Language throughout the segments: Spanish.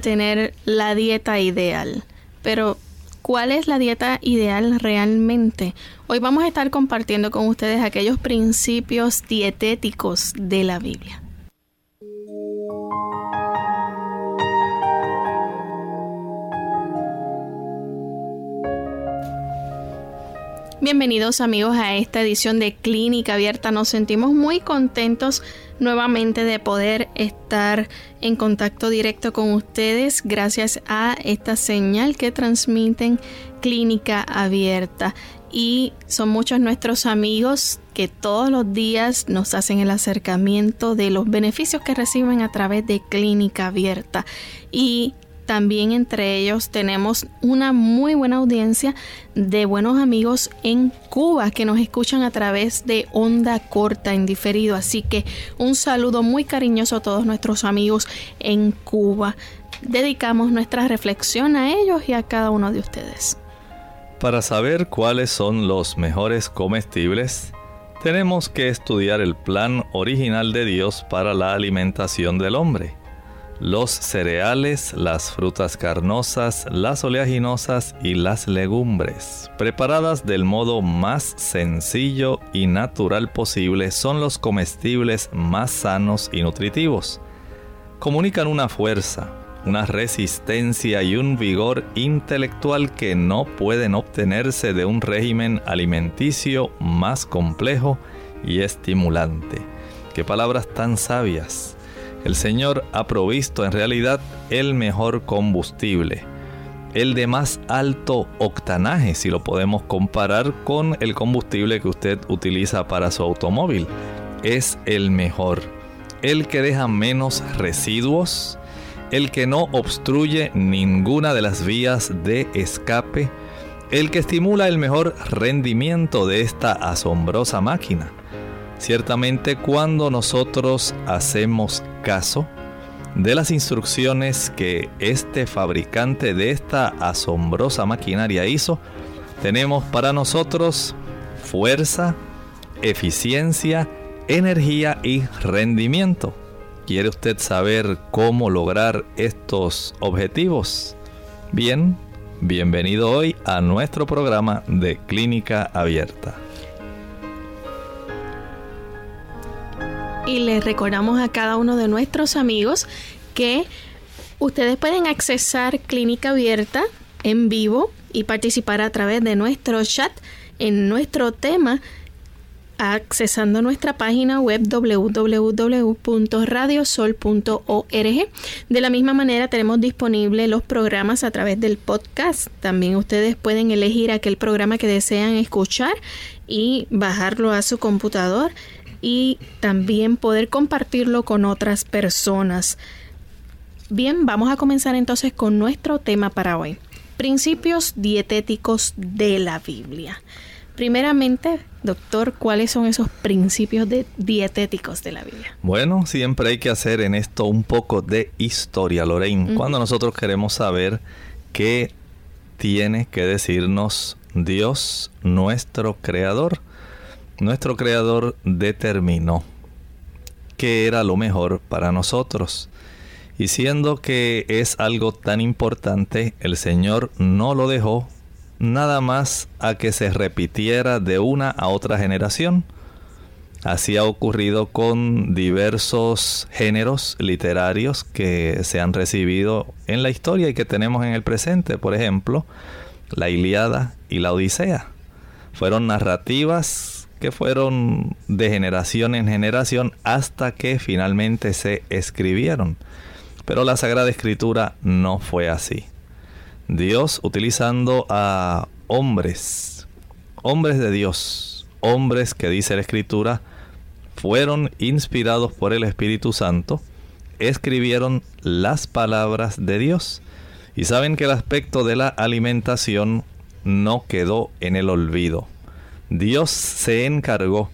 Tener la dieta ideal, pero ¿cuál es la dieta ideal realmente? Hoy vamos a estar compartiendo con ustedes aquellos principios dietéticos de la Biblia. Bienvenidos amigos a esta edición de Clínica Abierta. Nos sentimos muy contentos nuevamente de poder estar en contacto directo con ustedes gracias a esta señal que transmiten Clínica Abierta. Y son muchos nuestros amigos que todos los días nos hacen el acercamiento de los beneficios que reciben a través de Clínica Abierta. Y también entre ellos tenemos una muy buena audiencia de buenos amigos en Cuba que nos escuchan a través de onda corta en diferido. Así que un saludo muy cariñoso a todos nuestros amigos en Cuba. Dedicamos nuestra reflexión a ellos y a cada uno de ustedes. Para saber cuáles son los mejores comestibles, tenemos que estudiar el plan original de Dios para la alimentación del hombre los cereales, las frutas carnosas, las oleaginosas y las legumbres, preparadas del modo más sencillo y natural posible, son los comestibles más sanos y nutritivos. Comunican una fuerza, una resistencia y un vigor intelectual que no pueden obtenerse de un régimen alimenticio más complejo y estimulante. Qué palabras tan sabias el Señor ha provisto en realidad el mejor combustible, el de más alto octanaje, si lo podemos comparar con el combustible que usted utiliza para su automóvil. Es el mejor, el que deja menos residuos, el que no obstruye ninguna de las vías de escape, el que estimula el mejor rendimiento de esta asombrosa máquina. Ciertamente cuando nosotros hacemos caso de las instrucciones que este fabricante de esta asombrosa maquinaria hizo, tenemos para nosotros fuerza, eficiencia, energía y rendimiento. ¿Quiere usted saber cómo lograr estos objetivos? Bien, bienvenido hoy a nuestro programa de Clínica Abierta. Y les recordamos a cada uno de nuestros amigos que ustedes pueden accesar Clínica Abierta en vivo y participar a través de nuestro chat en nuestro tema accesando nuestra página web www.radiosol.org. De la misma manera tenemos disponibles los programas a través del podcast. También ustedes pueden elegir aquel programa que desean escuchar y bajarlo a su computador y también poder compartirlo con otras personas. Bien, vamos a comenzar entonces con nuestro tema para hoy. Principios dietéticos de la Biblia. Primeramente, doctor, ¿cuáles son esos principios dietéticos de la Biblia? Bueno, siempre hay que hacer en esto un poco de historia, Lorraine. Cuando nosotros queremos saber qué tiene que decirnos Dios, nuestro Creador, nuestro Creador determinó que era lo mejor para nosotros. Y siendo que es algo tan importante, el Señor no lo dejó nada más a que se repitiera de una a otra generación. Así ha ocurrido con diversos géneros literarios que se han recibido en la historia y que tenemos en el presente. Por ejemplo, la Iliada y la Odisea. Fueron narrativas que fueron de generación en generación hasta que finalmente se escribieron. Pero la Sagrada Escritura no fue así. Dios utilizando a hombres, hombres de Dios, hombres que dice la Escritura, fueron inspirados por el Espíritu Santo, escribieron las palabras de Dios. Y saben que el aspecto de la alimentación no quedó en el olvido. Dios se encargó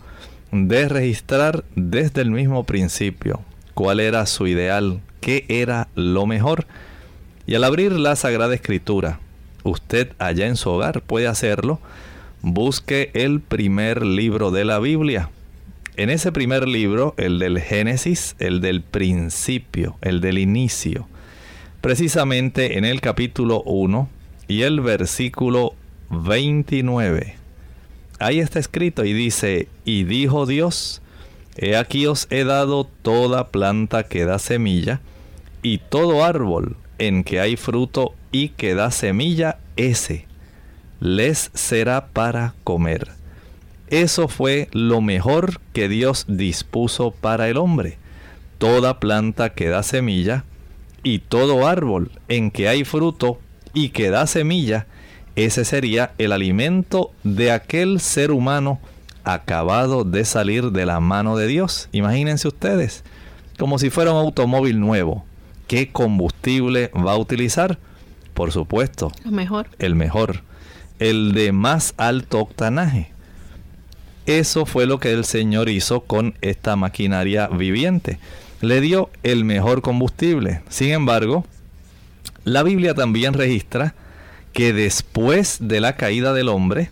de registrar desde el mismo principio cuál era su ideal, qué era lo mejor. Y al abrir la Sagrada Escritura, usted allá en su hogar puede hacerlo, busque el primer libro de la Biblia, en ese primer libro, el del Génesis, el del principio, el del inicio, precisamente en el capítulo 1 y el versículo 29. Ahí está escrito y dice, y dijo Dios, he aquí os he dado toda planta que da semilla, y todo árbol en que hay fruto y que da semilla, ese les será para comer eso fue lo mejor que Dios dispuso para el hombre. Toda planta que da semilla y todo árbol en que hay fruto y que da semilla, ese sería el alimento de aquel ser humano acabado de salir de la mano de Dios. Imagínense ustedes, como si fuera un automóvil nuevo. ¿Qué combustible va a utilizar? Por supuesto. El mejor. El mejor. El de más alto octanaje. Eso fue lo que el Señor hizo con esta maquinaria viviente. Le dio el mejor combustible. Sin embargo, la Biblia también registra que después de la caída del hombre,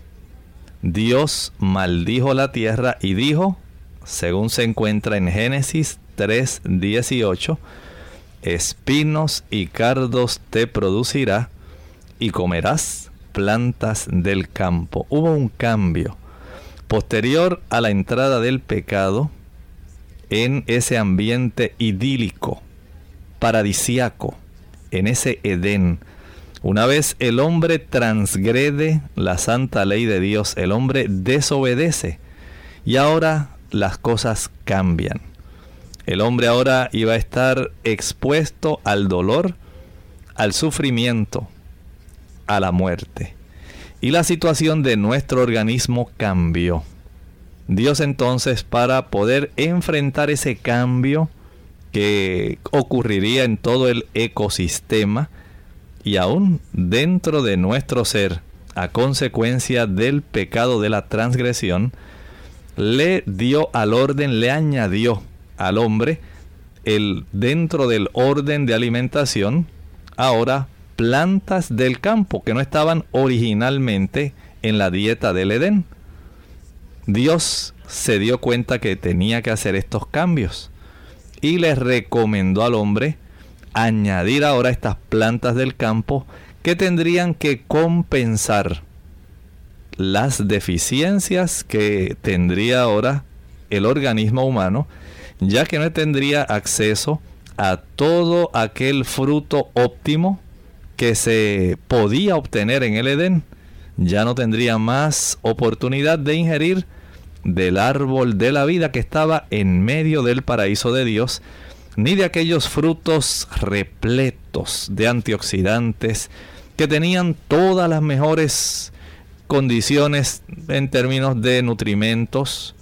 Dios maldijo la tierra y dijo, según se encuentra en Génesis 3:18, espinos y cardos te producirá y comerás plantas del campo. Hubo un cambio posterior a la entrada del pecado en ese ambiente idílico, paradisiaco, en ese Edén. Una vez el hombre transgrede la santa ley de Dios, el hombre desobedece y ahora las cosas cambian. El hombre ahora iba a estar expuesto al dolor, al sufrimiento, a la muerte. Y la situación de nuestro organismo cambió. Dios entonces para poder enfrentar ese cambio que ocurriría en todo el ecosistema y aún dentro de nuestro ser a consecuencia del pecado de la transgresión, le dio al orden, le añadió al hombre el dentro del orden de alimentación ahora plantas del campo que no estaban originalmente en la dieta del Edén. Dios se dio cuenta que tenía que hacer estos cambios y le recomendó al hombre añadir ahora estas plantas del campo que tendrían que compensar las deficiencias que tendría ahora el organismo humano, ya que no tendría acceso a todo aquel fruto óptimo que se podía obtener en el Edén, ya no tendría más oportunidad de ingerir del árbol de la vida que estaba en medio del paraíso de Dios, ni de aquellos frutos repletos de antioxidantes que tenían todas las mejores condiciones en términos de nutrimentos,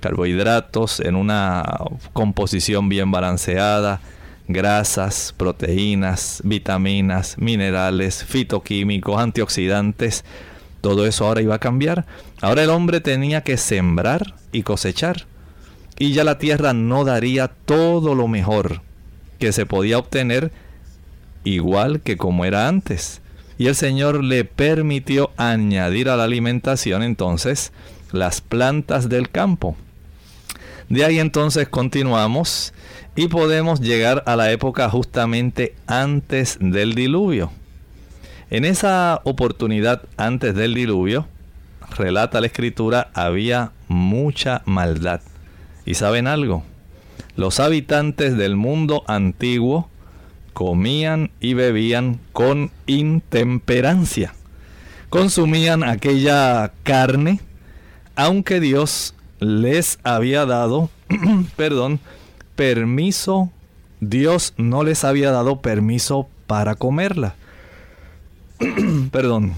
carbohidratos en una composición bien balanceada, grasas, proteínas, vitaminas, minerales, fitoquímicos, antioxidantes. Todo eso ahora iba a cambiar. Ahora el hombre tenía que sembrar y cosechar. Y ya la tierra no daría todo lo mejor que se podía obtener igual que como era antes. Y el Señor le permitió añadir a la alimentación entonces las plantas del campo. De ahí entonces continuamos y podemos llegar a la época justamente antes del diluvio. En esa oportunidad antes del diluvio, relata la escritura, había mucha maldad. ¿Y saben algo? Los habitantes del mundo antiguo comían y bebían con intemperancia. Consumían aquella carne, aunque Dios les había dado, perdón, permiso, Dios no les había dado permiso para comerla. perdón.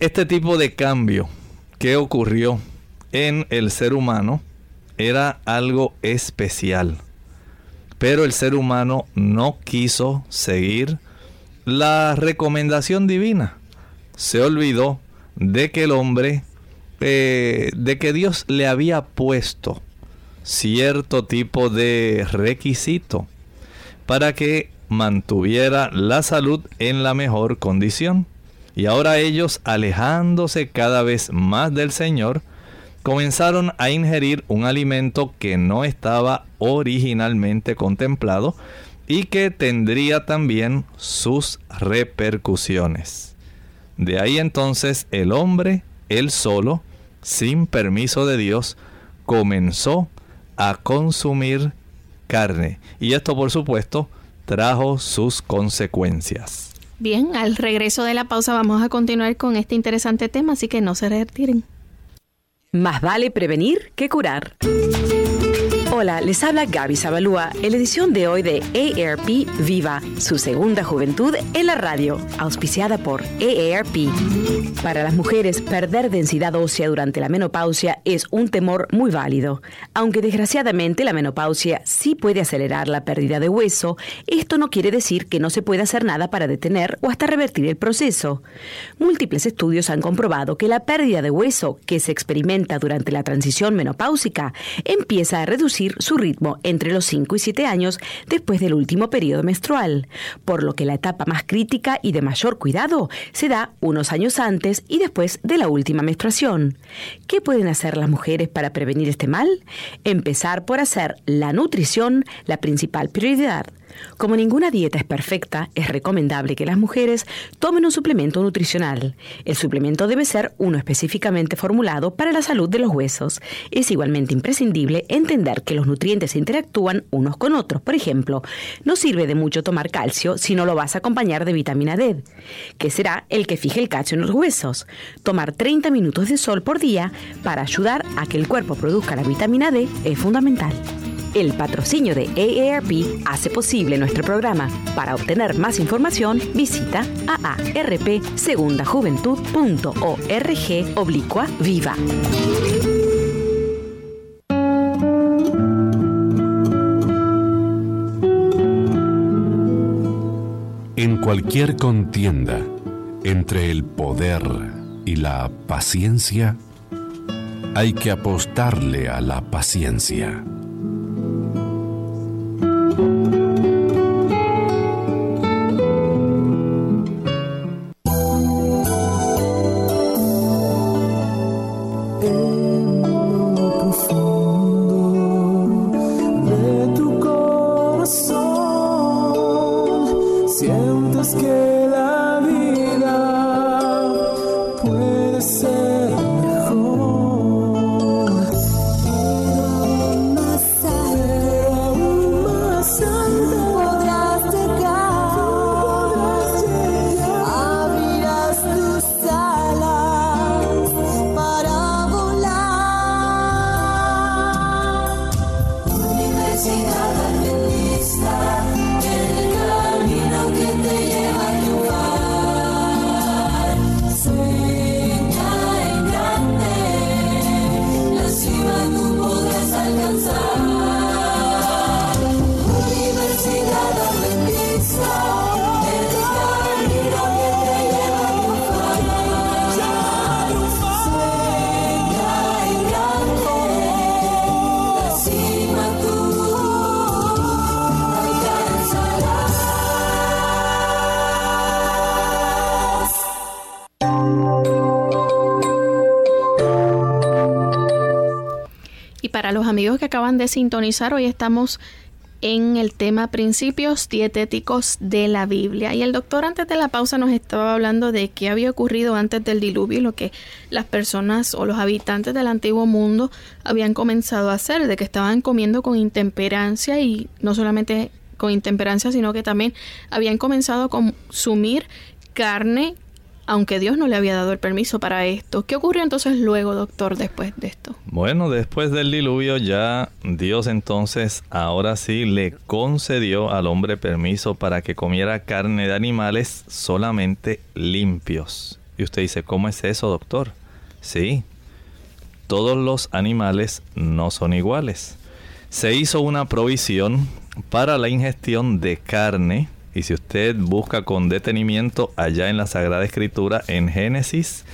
Este tipo de cambio que ocurrió en el ser humano era algo especial. Pero el ser humano no quiso seguir la recomendación divina. Se olvidó de que el hombre, eh, de que Dios le había puesto cierto tipo de requisito para que mantuviera la salud en la mejor condición. Y ahora ellos, alejándose cada vez más del Señor, comenzaron a ingerir un alimento que no estaba originalmente contemplado y que tendría también sus repercusiones. De ahí entonces el hombre, él solo, sin permiso de Dios, comenzó a consumir carne. Y esto por supuesto trajo sus consecuencias. Bien, al regreso de la pausa vamos a continuar con este interesante tema, así que no se retiren. Más vale prevenir que curar. Hola, les habla Gaby Zabalúa en la edición de hoy de AARP Viva, su segunda juventud en la radio, auspiciada por AARP. Para las mujeres, perder densidad ósea durante la menopausia es un temor muy válido. Aunque desgraciadamente la menopausia sí puede acelerar la pérdida de hueso, esto no quiere decir que no se pueda hacer nada para detener o hasta revertir el proceso. Múltiples estudios han comprobado que la pérdida de hueso que se experimenta durante la transición menopáusica empieza a reducir su ritmo entre los 5 y 7 años después del último periodo menstrual, por lo que la etapa más crítica y de mayor cuidado se da unos años antes y después de la última menstruación. ¿Qué pueden hacer las mujeres para prevenir este mal? Empezar por hacer la nutrición la principal prioridad. Como ninguna dieta es perfecta, es recomendable que las mujeres tomen un suplemento nutricional. El suplemento debe ser uno específicamente formulado para la salud de los huesos. Es igualmente imprescindible entender que los nutrientes interactúan unos con otros. Por ejemplo, no sirve de mucho tomar calcio si no lo vas a acompañar de vitamina D, que será el que fije el calcio en los huesos. Tomar 30 minutos de sol por día para ayudar a que el cuerpo produzca la vitamina D es fundamental. El patrocinio de AARP hace posible nuestro programa. Para obtener más información, visita aarpsegundajuventud.org oblicua viva. En cualquier contienda entre el poder y la paciencia, hay que apostarle a la paciencia. Amigos que acaban de sintonizar, hoy estamos en el tema principios dietéticos de la Biblia. Y el doctor antes de la pausa nos estaba hablando de qué había ocurrido antes del diluvio y lo que las personas o los habitantes del antiguo mundo habían comenzado a hacer, de que estaban comiendo con intemperancia y no solamente con intemperancia, sino que también habían comenzado a consumir carne aunque Dios no le había dado el permiso para esto. ¿Qué ocurrió entonces luego, doctor, después de esto? Bueno, después del diluvio ya Dios entonces ahora sí le concedió al hombre permiso para que comiera carne de animales solamente limpios. Y usted dice, ¿cómo es eso, doctor? Sí, todos los animales no son iguales. Se hizo una provisión para la ingestión de carne y si usted busca con detenimiento allá en la Sagrada Escritura, en Génesis,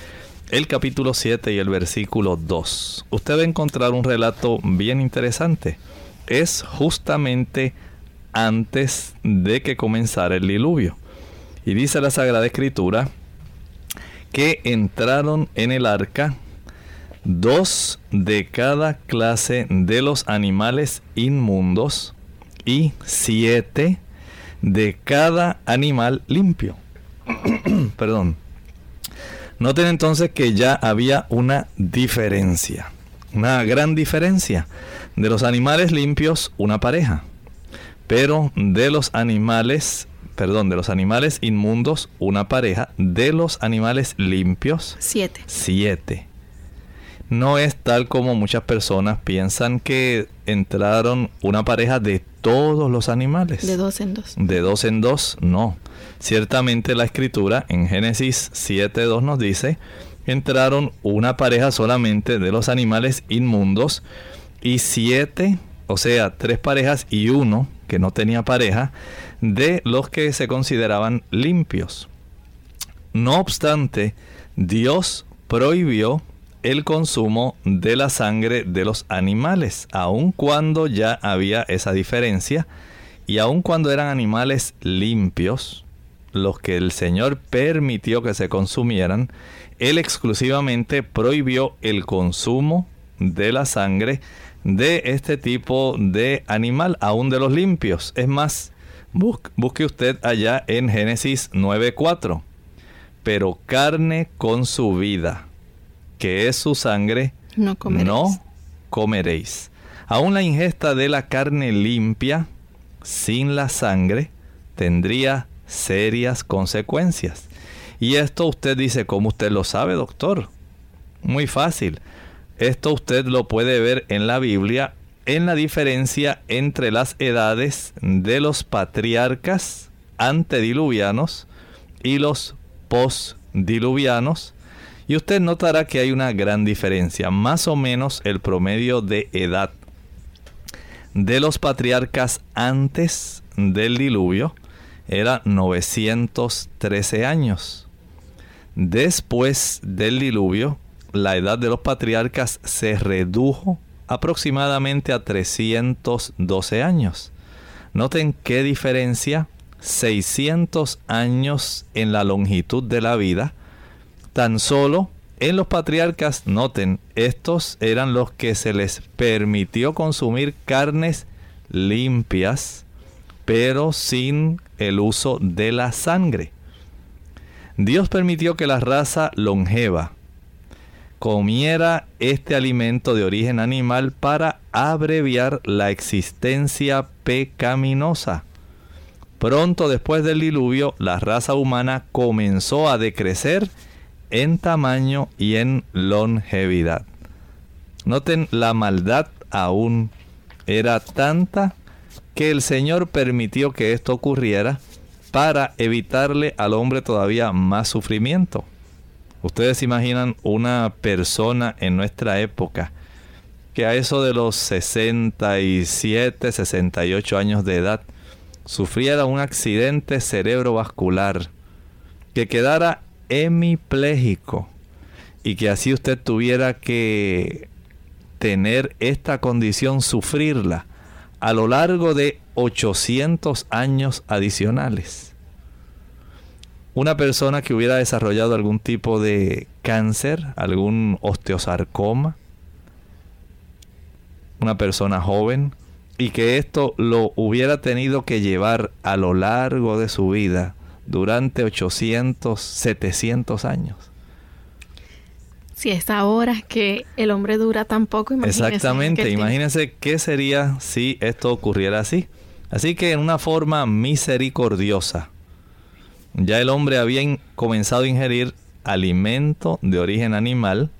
el capítulo 7 y el versículo 2, usted va a encontrar un relato bien interesante. Es justamente antes de que comenzara el diluvio. Y dice la Sagrada Escritura que entraron en el arca dos de cada clase de los animales inmundos y siete de cada animal limpio. Perdón. Noten entonces que ya había una diferencia, una gran diferencia. De los animales limpios, una pareja. Pero de los animales, perdón, de los animales inmundos, una pareja. De los animales limpios, siete. Siete. No es tal como muchas personas piensan que entraron una pareja de todos los animales. De dos en dos. De dos en dos, no. Ciertamente la escritura en Génesis 7.2 nos dice, entraron una pareja solamente de los animales inmundos y siete, o sea, tres parejas y uno que no tenía pareja, de los que se consideraban limpios. No obstante, Dios prohibió el consumo de la sangre de los animales, aun cuando ya había esa diferencia y aun cuando eran animales limpios, los que el Señor permitió que se consumieran, Él exclusivamente prohibió el consumo de la sangre de este tipo de animal, aun de los limpios. Es más, busque usted allá en Génesis 9.4. Pero carne con su vida que es su sangre, no comeréis. Aún la ingesta de la carne limpia, sin la sangre, tendría serias consecuencias. Y esto usted dice, ¿cómo usted lo sabe, doctor? Muy fácil. Esto usted lo puede ver en la Biblia en la diferencia entre las edades de los patriarcas antediluvianos y los postdiluvianos y usted notará que hay una gran diferencia, más o menos el promedio de edad de los patriarcas antes del diluvio era 913 años. Después del diluvio, la edad de los patriarcas se redujo aproximadamente a 312 años. Noten qué diferencia, 600 años en la longitud de la vida Tan solo en los patriarcas, noten, estos eran los que se les permitió consumir carnes limpias, pero sin el uso de la sangre. Dios permitió que la raza longeva comiera este alimento de origen animal para abreviar la existencia pecaminosa. Pronto después del diluvio, la raza humana comenzó a decrecer en tamaño y en longevidad. Noten, la maldad aún era tanta que el Señor permitió que esto ocurriera para evitarle al hombre todavía más sufrimiento. Ustedes imaginan una persona en nuestra época que a eso de los 67, 68 años de edad sufriera un accidente cerebrovascular, que quedara hemipléjico y que así usted tuviera que tener esta condición, sufrirla a lo largo de 800 años adicionales. Una persona que hubiera desarrollado algún tipo de cáncer, algún osteosarcoma, una persona joven y que esto lo hubiera tenido que llevar a lo largo de su vida durante 800, 700 años. Si es ahora que el hombre dura tan poco, imagínese. Exactamente, imagínense qué sería si esto ocurriera así. Así que en una forma misericordiosa, ya el hombre había comenzado a ingerir alimento de origen animal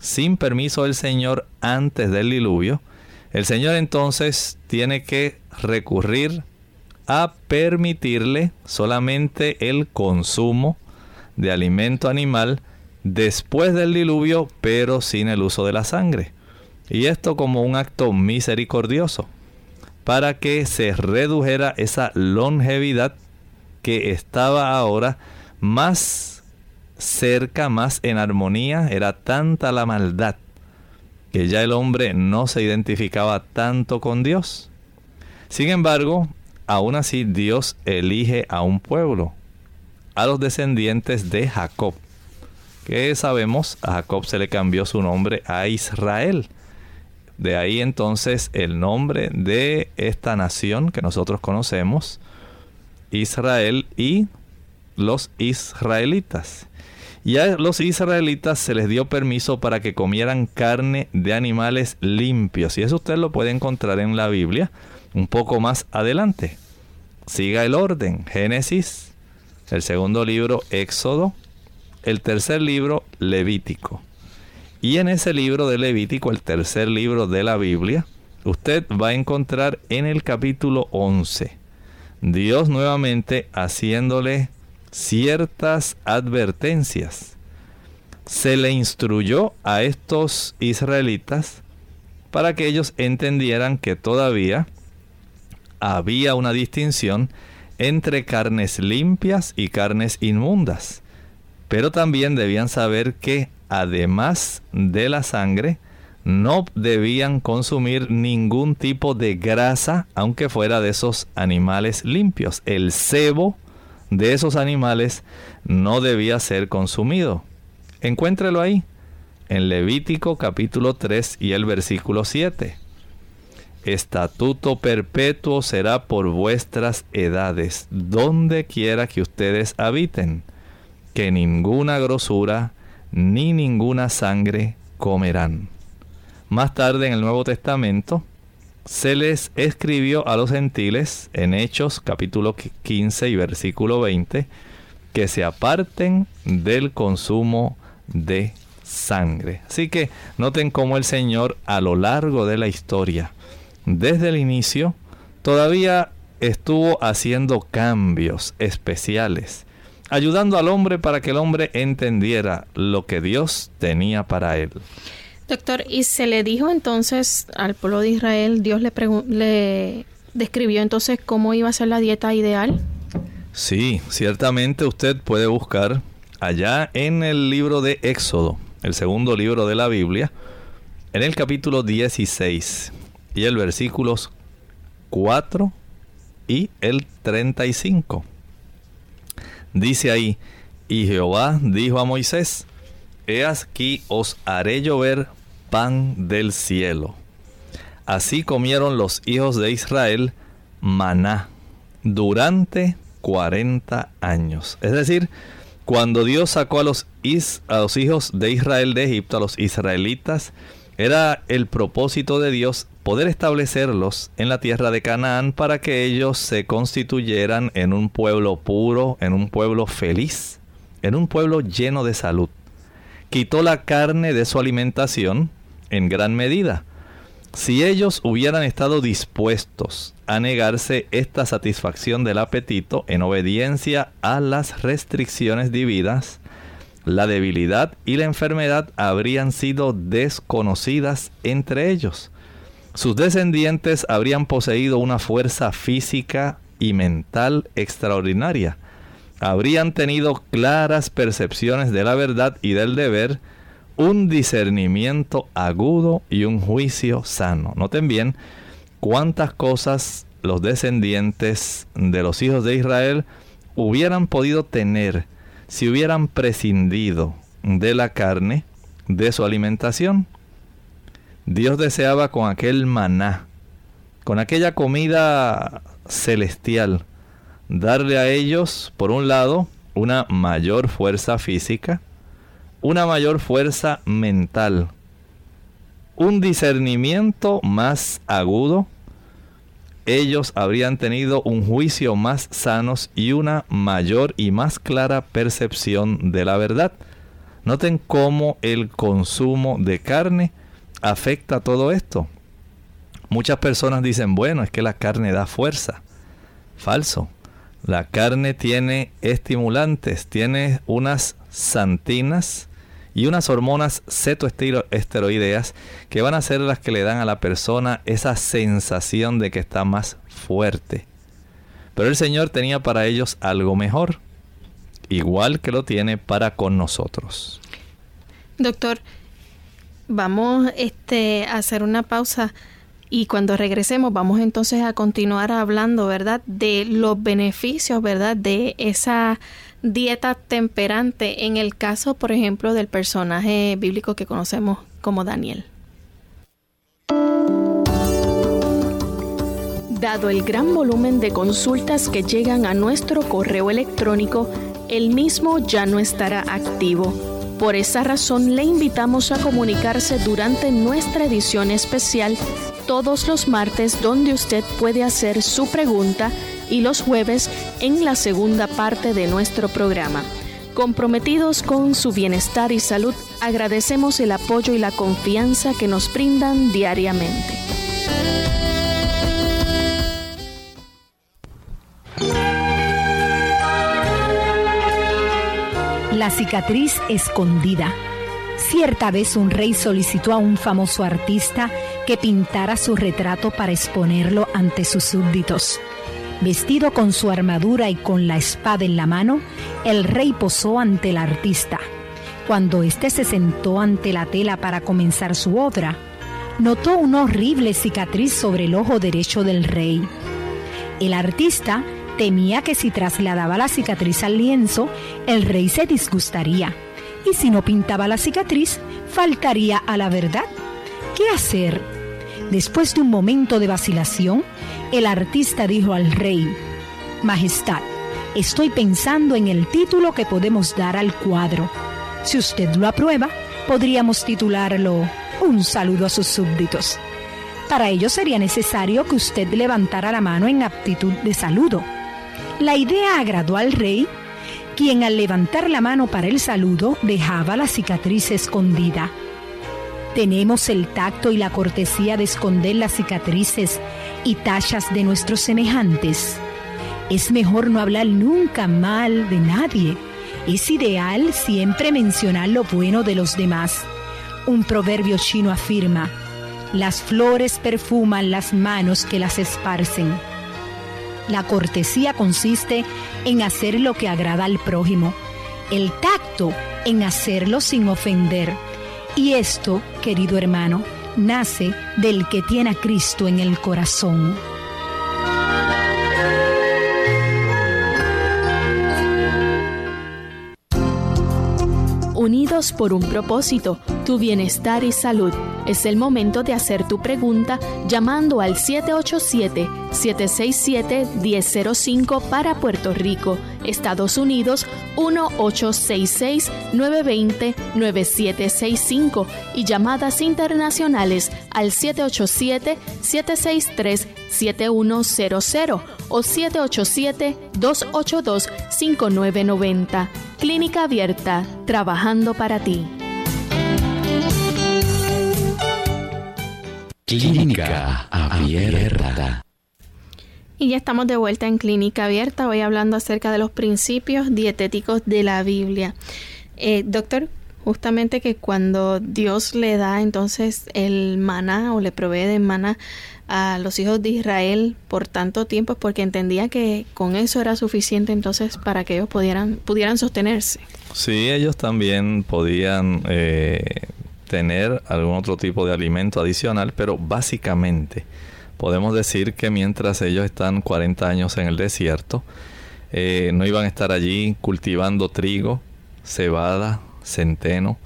sin permiso del Señor antes del diluvio. El Señor entonces tiene que recurrir a permitirle solamente el consumo de alimento animal después del diluvio, pero sin el uso de la sangre. Y esto como un acto misericordioso, para que se redujera esa longevidad que estaba ahora más cerca, más en armonía, era tanta la maldad que ya el hombre no se identificaba tanto con Dios. Sin embargo, aún así Dios elige a un pueblo, a los descendientes de Jacob que sabemos, a Jacob se le cambió su nombre a Israel. De ahí entonces el nombre de esta nación que nosotros conocemos, Israel y los israelitas. Y a los israelitas se les dio permiso para que comieran carne de animales limpios. Y eso usted lo puede encontrar en la Biblia un poco más adelante. Siga el orden. Génesis, el segundo libro, Éxodo, el tercer libro Levítico. Y en ese libro de Levítico, el tercer libro de la Biblia, usted va a encontrar en el capítulo 11, Dios nuevamente haciéndole ciertas advertencias. Se le instruyó a estos israelitas para que ellos entendieran que todavía había una distinción entre carnes limpias y carnes inmundas. Pero también debían saber que además de la sangre, no debían consumir ningún tipo de grasa, aunque fuera de esos animales limpios. El sebo de esos animales no debía ser consumido. Encuéntrelo ahí, en Levítico capítulo 3 y el versículo 7. Estatuto perpetuo será por vuestras edades, donde quiera que ustedes habiten que ninguna grosura ni ninguna sangre comerán. Más tarde en el Nuevo Testamento se les escribió a los gentiles en Hechos capítulo 15 y versículo 20 que se aparten del consumo de sangre. Así que noten cómo el Señor a lo largo de la historia, desde el inicio, todavía estuvo haciendo cambios especiales ayudando al hombre para que el hombre entendiera lo que Dios tenía para él. Doctor, ¿y se le dijo entonces al pueblo de Israel, Dios le, le describió entonces cómo iba a ser la dieta ideal? Sí, ciertamente usted puede buscar allá en el libro de Éxodo, el segundo libro de la Biblia, en el capítulo 16 y el versículos 4 y el 35. Dice ahí, y Jehová dijo a Moisés, He aquí os haré llover pan del cielo. Así comieron los hijos de Israel maná durante 40 años. Es decir, cuando Dios sacó a los, a los hijos de Israel de Egipto, a los israelitas, era el propósito de Dios poder establecerlos en la tierra de Canaán para que ellos se constituyeran en un pueblo puro, en un pueblo feliz, en un pueblo lleno de salud. Quitó la carne de su alimentación en gran medida. Si ellos hubieran estado dispuestos a negarse esta satisfacción del apetito en obediencia a las restricciones divinas, la debilidad y la enfermedad habrían sido desconocidas entre ellos. Sus descendientes habrían poseído una fuerza física y mental extraordinaria. Habrían tenido claras percepciones de la verdad y del deber, un discernimiento agudo y un juicio sano. Noten bien cuántas cosas los descendientes de los hijos de Israel hubieran podido tener si hubieran prescindido de la carne de su alimentación. Dios deseaba con aquel maná con aquella comida celestial, darle a ellos, por un lado, una mayor fuerza física, una mayor fuerza mental, un discernimiento más agudo, ellos habrían tenido un juicio más sanos y una mayor y más clara percepción de la verdad. Noten cómo el consumo de carne afecta todo esto. Muchas personas dicen, bueno, es que la carne da fuerza. Falso. La carne tiene estimulantes, tiene unas santinas y unas hormonas cetoesteroideas que van a ser las que le dan a la persona esa sensación de que está más fuerte. Pero el Señor tenía para ellos algo mejor, igual que lo tiene para con nosotros. Doctor, vamos este, a hacer una pausa y cuando regresemos vamos entonces a continuar hablando, ¿verdad? De los beneficios, ¿verdad? De esa dieta temperante en el caso, por ejemplo, del personaje bíblico que conocemos como Daniel. Dado el gran volumen de consultas que llegan a nuestro correo electrónico, el mismo ya no estará activo. Por esa razón le invitamos a comunicarse durante nuestra edición especial todos los martes donde usted puede hacer su pregunta y los jueves en la segunda parte de nuestro programa. Comprometidos con su bienestar y salud, agradecemos el apoyo y la confianza que nos brindan diariamente. La cicatriz escondida Cierta vez un rey solicitó a un famoso artista que pintara su retrato para exponerlo ante sus súbditos. Vestido con su armadura y con la espada en la mano, el rey posó ante el artista. Cuando éste se sentó ante la tela para comenzar su obra, notó una horrible cicatriz sobre el ojo derecho del rey. El artista temía que si trasladaba la cicatriz al lienzo, el rey se disgustaría y si no pintaba la cicatriz, faltaría a la verdad. ¿Qué hacer? Después de un momento de vacilación, el artista dijo al rey, Majestad, estoy pensando en el título que podemos dar al cuadro. Si usted lo aprueba, podríamos titularlo Un saludo a sus súbditos. Para ello sería necesario que usted levantara la mano en aptitud de saludo. La idea agradó al rey quien al levantar la mano para el saludo dejaba la cicatriz escondida. Tenemos el tacto y la cortesía de esconder las cicatrices y tallas de nuestros semejantes. Es mejor no hablar nunca mal de nadie. Es ideal siempre mencionar lo bueno de los demás. Un proverbio chino afirma, las flores perfuman las manos que las esparcen. La cortesía consiste en hacer lo que agrada al prójimo, el tacto en hacerlo sin ofender. Y esto, querido hermano, nace del que tiene a Cristo en el corazón. Unidos por un propósito, tu bienestar y salud. Es el momento de hacer tu pregunta llamando al 787-767-1005 para Puerto Rico, Estados Unidos 1866-920-9765 y llamadas internacionales al 787-763-7100 o 787-282-5990. Clínica Abierta, trabajando para ti. Clínica Abierta. Y ya estamos de vuelta en Clínica Abierta, hoy hablando acerca de los principios dietéticos de la Biblia. Eh, doctor, justamente que cuando Dios le da entonces el maná o le provee de maná a los hijos de Israel por tanto tiempo, porque entendía que con eso era suficiente entonces para que ellos pudieran, pudieran sostenerse. Sí, ellos también podían eh, tener algún otro tipo de alimento adicional, pero básicamente podemos decir que mientras ellos están 40 años en el desierto, eh, no iban a estar allí cultivando trigo, cebada, centeno.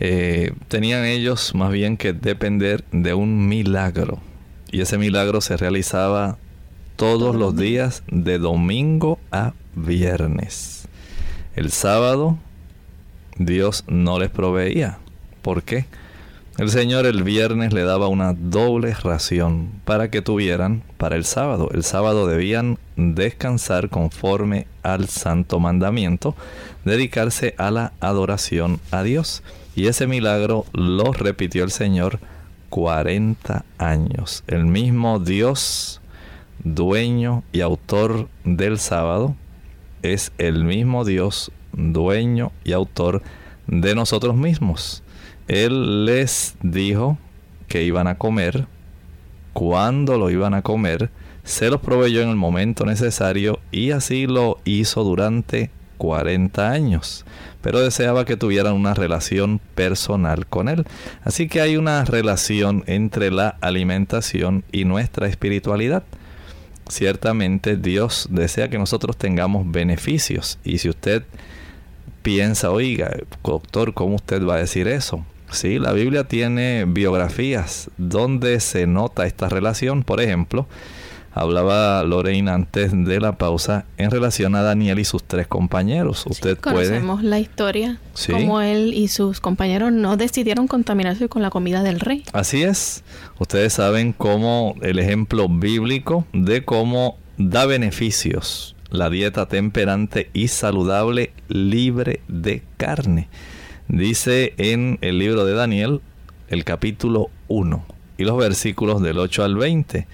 Eh, tenían ellos más bien que depender de un milagro Y ese milagro se realizaba todos los días de domingo a viernes. El sábado Dios no les proveía. ¿Por qué? El Señor el viernes le daba una doble ración para que tuvieran para el sábado. El sábado debían descansar conforme al santo mandamiento, dedicarse a la adoración a Dios. Y ese milagro lo repitió el Señor 40 años. El mismo Dios, dueño y autor del sábado, es el mismo Dios, dueño y autor de nosotros mismos. Él les dijo que iban a comer, cuándo lo iban a comer, se los proveyó en el momento necesario y así lo hizo durante 40 años. Pero deseaba que tuvieran una relación personal con Él. Así que hay una relación entre la alimentación y nuestra espiritualidad. Ciertamente Dios desea que nosotros tengamos beneficios. Y si usted piensa, oiga, doctor, ¿cómo usted va a decir eso? Sí, la Biblia tiene biografías donde se nota esta relación. Por ejemplo, hablaba Lorena antes de la pausa en relación a Daniel y sus tres compañeros. Usted conocemos la historia, ¿Sí? cómo él y sus compañeros no decidieron contaminarse con la comida del rey. Así es. Ustedes saben cómo el ejemplo bíblico de cómo da beneficios la dieta temperante y saludable libre de carne. Dice en el libro de Daniel, el capítulo 1 y los versículos del 8 al 20.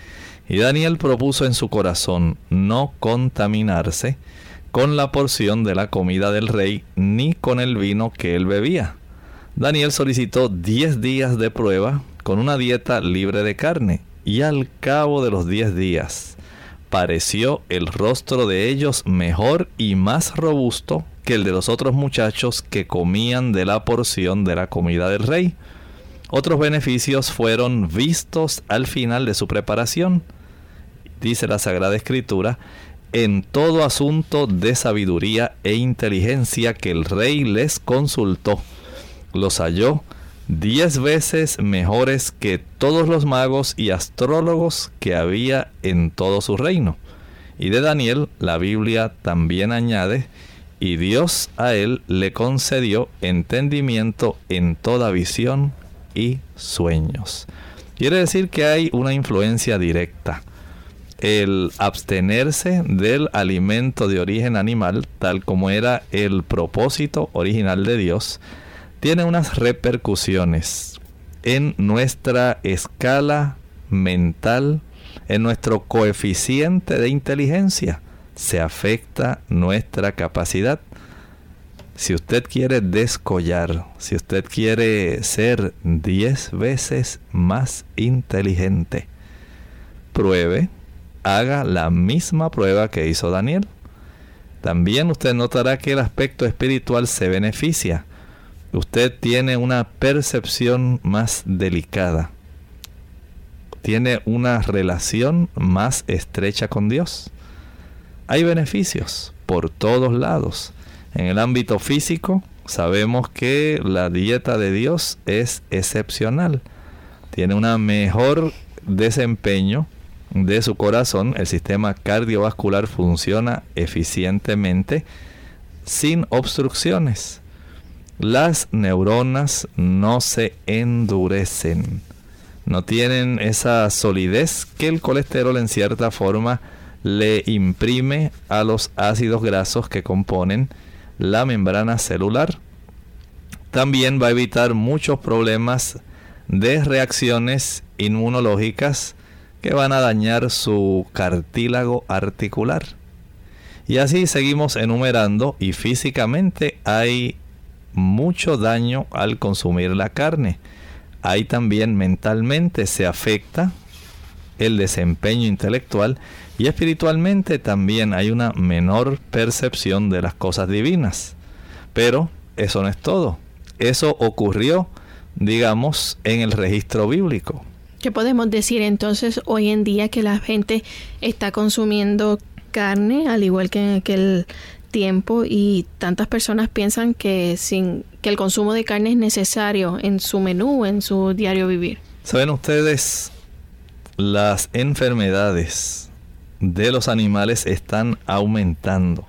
Y Daniel propuso en su corazón no contaminarse con la porción de la comida del rey ni con el vino que él bebía. Daniel solicitó 10 días de prueba con una dieta libre de carne y al cabo de los 10 días pareció el rostro de ellos mejor y más robusto que el de los otros muchachos que comían de la porción de la comida del rey. Otros beneficios fueron vistos al final de su preparación. Dice la Sagrada Escritura, en todo asunto de sabiduría e inteligencia que el rey les consultó, los halló diez veces mejores que todos los magos y astrólogos que había en todo su reino. Y de Daniel la Biblia también añade y Dios a él le concedió entendimiento en toda visión y sueños. Quiere decir que hay una influencia directa. El abstenerse del alimento de origen animal, tal como era el propósito original de Dios, tiene unas repercusiones en nuestra escala mental, en nuestro coeficiente de inteligencia se afecta nuestra capacidad. Si usted quiere descollar, si usted quiere ser 10 veces más inteligente, pruebe, haga la misma prueba que hizo Daniel. También usted notará que el aspecto espiritual se beneficia. Usted tiene una percepción más delicada. Tiene una relación más estrecha con Dios hay beneficios por todos lados. En el ámbito físico sabemos que la dieta de Dios es excepcional. Tiene un mejor desempeño de su corazón. El sistema cardiovascular funciona eficientemente sin obstrucciones. Las neuronas no se endurecen. No tienen esa solidez que el colesterol en cierta forma le imprime a los ácidos grasos que componen la membrana celular. También va a evitar muchos problemas de reacciones inmunológicas que van a dañar su cartílago articular. Y así seguimos enumerando y físicamente hay mucho daño al consumir la carne. Hay también mentalmente se afecta el desempeño intelectual y espiritualmente también hay una menor percepción de las cosas divinas. Pero eso no es todo. Eso ocurrió, digamos, en el registro bíblico. ¿Qué podemos decir entonces hoy en día que la gente está consumiendo carne al igual que en aquel tiempo y tantas personas piensan que sin que el consumo de carne es necesario en su menú, en su diario vivir? Saben ustedes, las enfermedades de los animales están aumentando.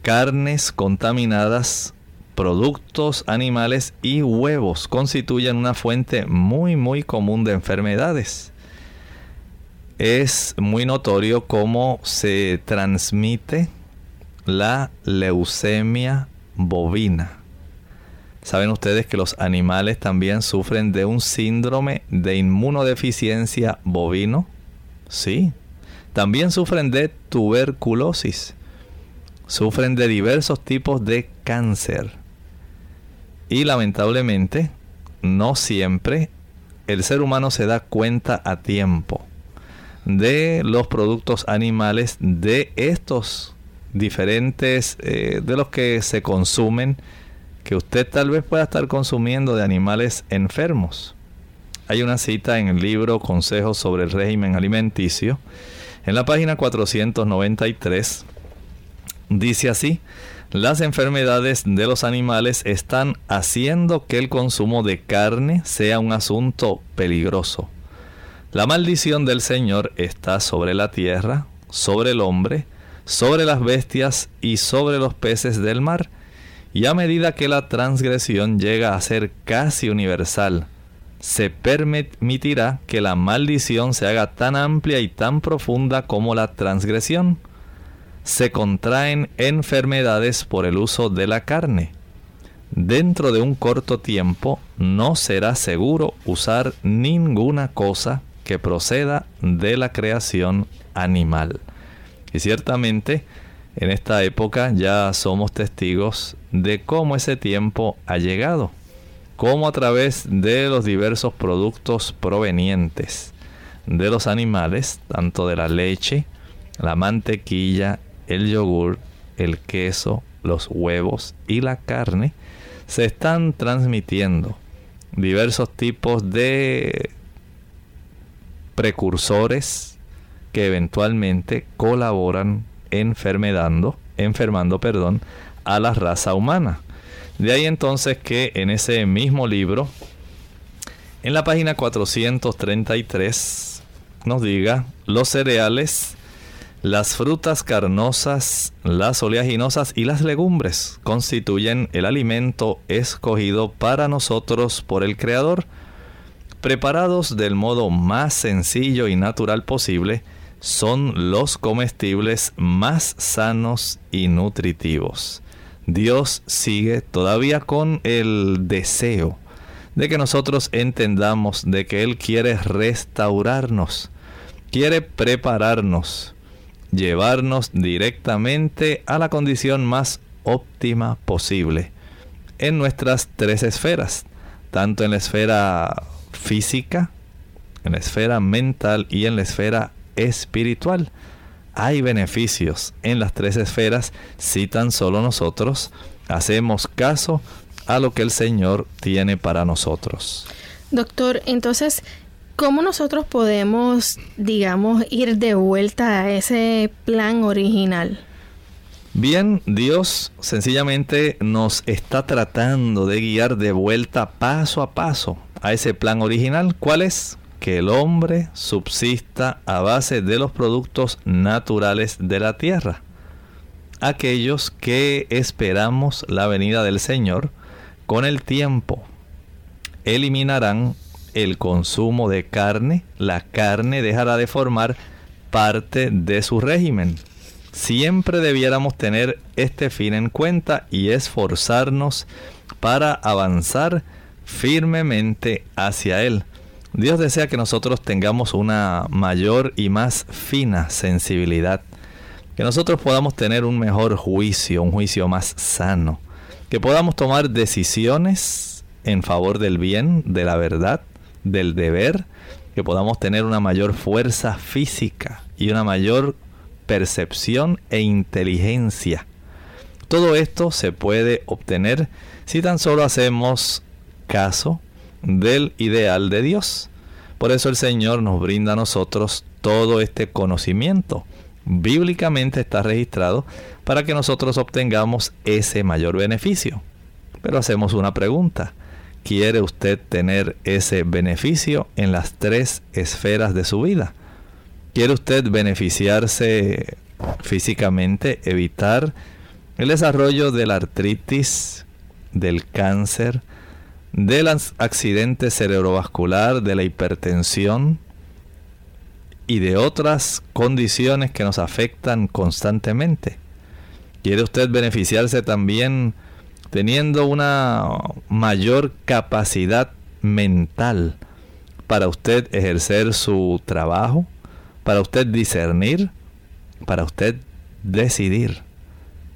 Carnes contaminadas, productos animales y huevos constituyen una fuente muy muy común de enfermedades. Es muy notorio cómo se transmite la leucemia bovina. Saben ustedes que los animales también sufren de un síndrome de inmunodeficiencia bovino. Sí. También sufren de tuberculosis. Sufren de diversos tipos de cáncer. Y lamentablemente, no siempre el ser humano se da cuenta a tiempo de los productos animales, de estos diferentes, eh, de los que se consumen, que usted tal vez pueda estar consumiendo de animales enfermos. Hay una cita en el libro Consejos sobre el régimen alimenticio. En la página 493 dice así, las enfermedades de los animales están haciendo que el consumo de carne sea un asunto peligroso. La maldición del Señor está sobre la tierra, sobre el hombre, sobre las bestias y sobre los peces del mar. Y a medida que la transgresión llega a ser casi universal, se permitirá que la maldición se haga tan amplia y tan profunda como la transgresión. Se contraen enfermedades por el uso de la carne. Dentro de un corto tiempo no será seguro usar ninguna cosa que proceda de la creación animal. Y ciertamente en esta época ya somos testigos de cómo ese tiempo ha llegado, cómo a través de los diversos productos provenientes de los animales, tanto de la leche, la mantequilla, el yogur, el queso, los huevos y la carne, se están transmitiendo diversos tipos de precursores que eventualmente colaboran enfermedando, enfermando perdón, a la raza humana. De ahí entonces que en ese mismo libro, en la página 433, nos diga los cereales, las frutas carnosas, las oleaginosas y las legumbres constituyen el alimento escogido para nosotros por el Creador, preparados del modo más sencillo y natural posible, son los comestibles más sanos y nutritivos. Dios sigue todavía con el deseo de que nosotros entendamos de que Él quiere restaurarnos, quiere prepararnos, llevarnos directamente a la condición más óptima posible en nuestras tres esferas, tanto en la esfera física, en la esfera mental y en la esfera espiritual. Hay beneficios en las tres esferas si tan solo nosotros hacemos caso a lo que el Señor tiene para nosotros. Doctor, entonces, ¿cómo nosotros podemos, digamos, ir de vuelta a ese plan original? Bien, Dios sencillamente nos está tratando de guiar de vuelta paso a paso a ese plan original. ¿Cuál es? Que el hombre subsista a base de los productos naturales de la tierra. Aquellos que esperamos la venida del Señor, con el tiempo eliminarán el consumo de carne, la carne dejará de formar parte de su régimen. Siempre debiéramos tener este fin en cuenta y esforzarnos para avanzar firmemente hacia él. Dios desea que nosotros tengamos una mayor y más fina sensibilidad, que nosotros podamos tener un mejor juicio, un juicio más sano, que podamos tomar decisiones en favor del bien, de la verdad, del deber, que podamos tener una mayor fuerza física y una mayor percepción e inteligencia. Todo esto se puede obtener si tan solo hacemos caso del ideal de Dios. Por eso el Señor nos brinda a nosotros todo este conocimiento. Bíblicamente está registrado para que nosotros obtengamos ese mayor beneficio. Pero hacemos una pregunta. quiere usted tener ese beneficio en las tres esferas de su vida. ¿Quiere usted beneficiarse físicamente, evitar el desarrollo de la artritis, del cáncer, del accidente cerebrovascular, de la hipertensión y de otras condiciones que nos afectan constantemente? ¿Quiere usted beneficiarse también teniendo una mayor capacidad mental para usted ejercer su trabajo, para usted discernir, para usted decidir.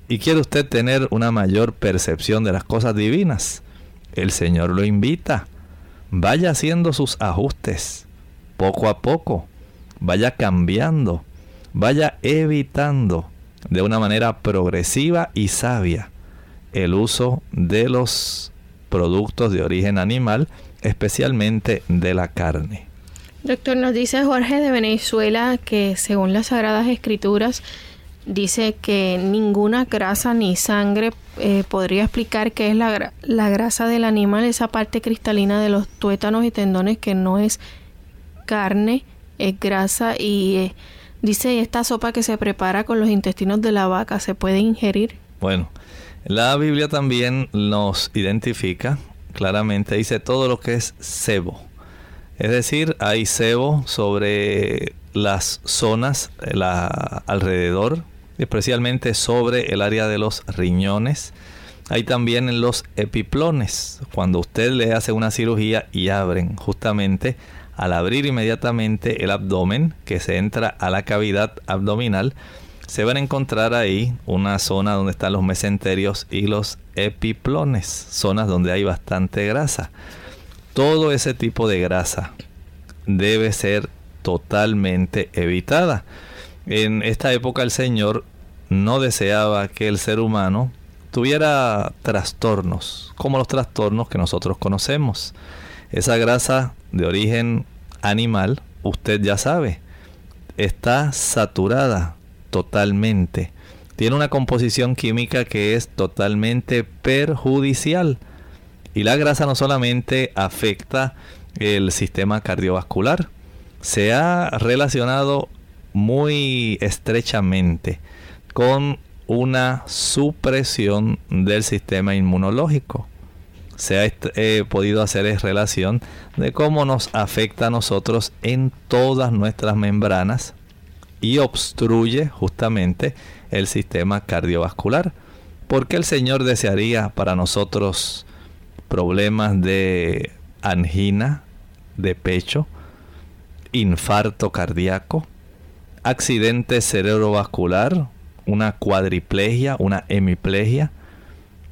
Y quiere usted tener una mayor percepción de las cosas divinas. El Señor lo invita. Vaya haciendo sus ajustes poco a poco. Vaya cambiando. Vaya evitando de una manera progresiva y sabia el uso de los productos de origen animal, especialmente de la carne. Doctor, nos dice Jorge de Venezuela que según las Sagradas Escrituras dice que ninguna grasa ni sangre eh, podría explicar qué es la, la, grasa del animal, esa parte cristalina de los tuétanos y tendones que no es carne, es grasa y eh, dice esta sopa que se prepara con los intestinos de la vaca, ¿se puede ingerir? Bueno, la Biblia también nos identifica claramente, dice todo lo que es sebo. Es decir, hay sebo sobre las zonas la, alrededor, especialmente sobre el área de los riñones. Hay también en los epiplones, cuando usted le hace una cirugía y abren justamente al abrir inmediatamente el abdomen, que se entra a la cavidad abdominal, se van a encontrar ahí una zona donde están los mesenterios y los epiplones, zonas donde hay bastante grasa. Todo ese tipo de grasa debe ser totalmente evitada. En esta época el Señor no deseaba que el ser humano tuviera trastornos, como los trastornos que nosotros conocemos. Esa grasa de origen animal, usted ya sabe, está saturada totalmente. Tiene una composición química que es totalmente perjudicial. Y la grasa no solamente afecta el sistema cardiovascular, se ha relacionado muy estrechamente con una supresión del sistema inmunológico. Se ha eh, podido hacer relación de cómo nos afecta a nosotros en todas nuestras membranas y obstruye justamente el sistema cardiovascular. porque el Señor desearía para nosotros problemas de angina de pecho, infarto cardíaco, accidente cerebrovascular, una cuadriplegia, una hemiplegia,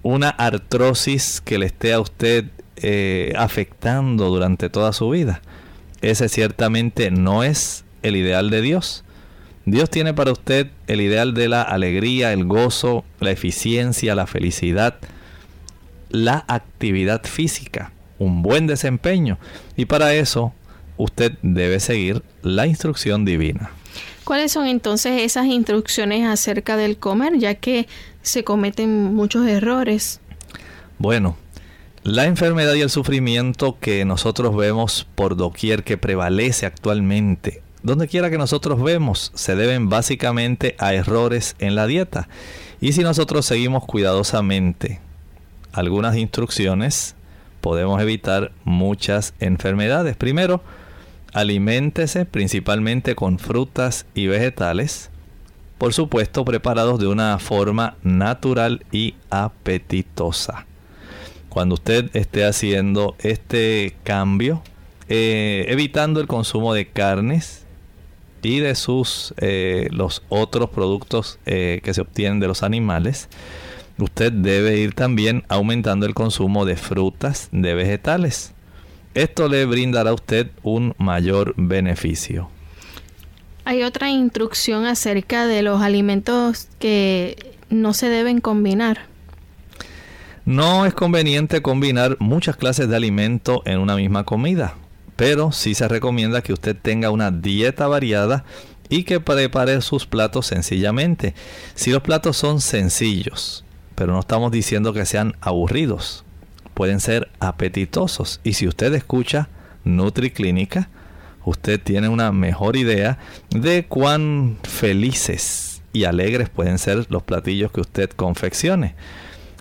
una artrosis que le esté a usted eh, afectando durante toda su vida? Ese ciertamente no es el ideal de Dios. Dios tiene para usted el ideal de la alegría, el gozo, la eficiencia, la felicidad, la actividad física, un buen desempeño. Y para eso usted debe seguir la instrucción divina. ¿Cuáles son entonces esas instrucciones acerca del comer, ya que se cometen muchos errores? Bueno, la enfermedad y el sufrimiento que nosotros vemos por doquier que prevalece actualmente donde quiera que nosotros vemos, se deben básicamente a errores en la dieta. Y si nosotros seguimos cuidadosamente algunas instrucciones, podemos evitar muchas enfermedades. Primero, aliméntese principalmente con frutas y vegetales, por supuesto preparados de una forma natural y apetitosa. Cuando usted esté haciendo este cambio, eh, evitando el consumo de carnes, y de sus eh, los otros productos eh, que se obtienen de los animales, usted debe ir también aumentando el consumo de frutas, de vegetales. Esto le brindará a usted un mayor beneficio. Hay otra instrucción acerca de los alimentos que no se deben combinar. No es conveniente combinar muchas clases de alimento en una misma comida pero sí se recomienda que usted tenga una dieta variada y que prepare sus platos sencillamente. Si los platos son sencillos, pero no estamos diciendo que sean aburridos, pueden ser apetitosos. Y si usted escucha NutriClínica, usted tiene una mejor idea de cuán felices y alegres pueden ser los platillos que usted confeccione.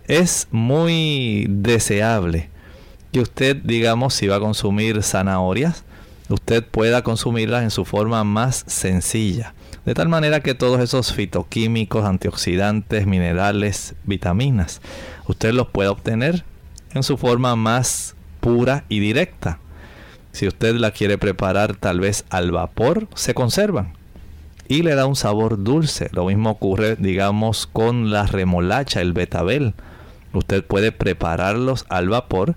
Es muy deseable que usted, digamos, si va a consumir zanahorias, usted pueda consumirlas en su forma más sencilla. De tal manera que todos esos fitoquímicos, antioxidantes, minerales, vitaminas, usted los pueda obtener en su forma más pura y directa. Si usted la quiere preparar tal vez al vapor, se conservan y le da un sabor dulce. Lo mismo ocurre, digamos, con la remolacha, el betabel. Usted puede prepararlos al vapor,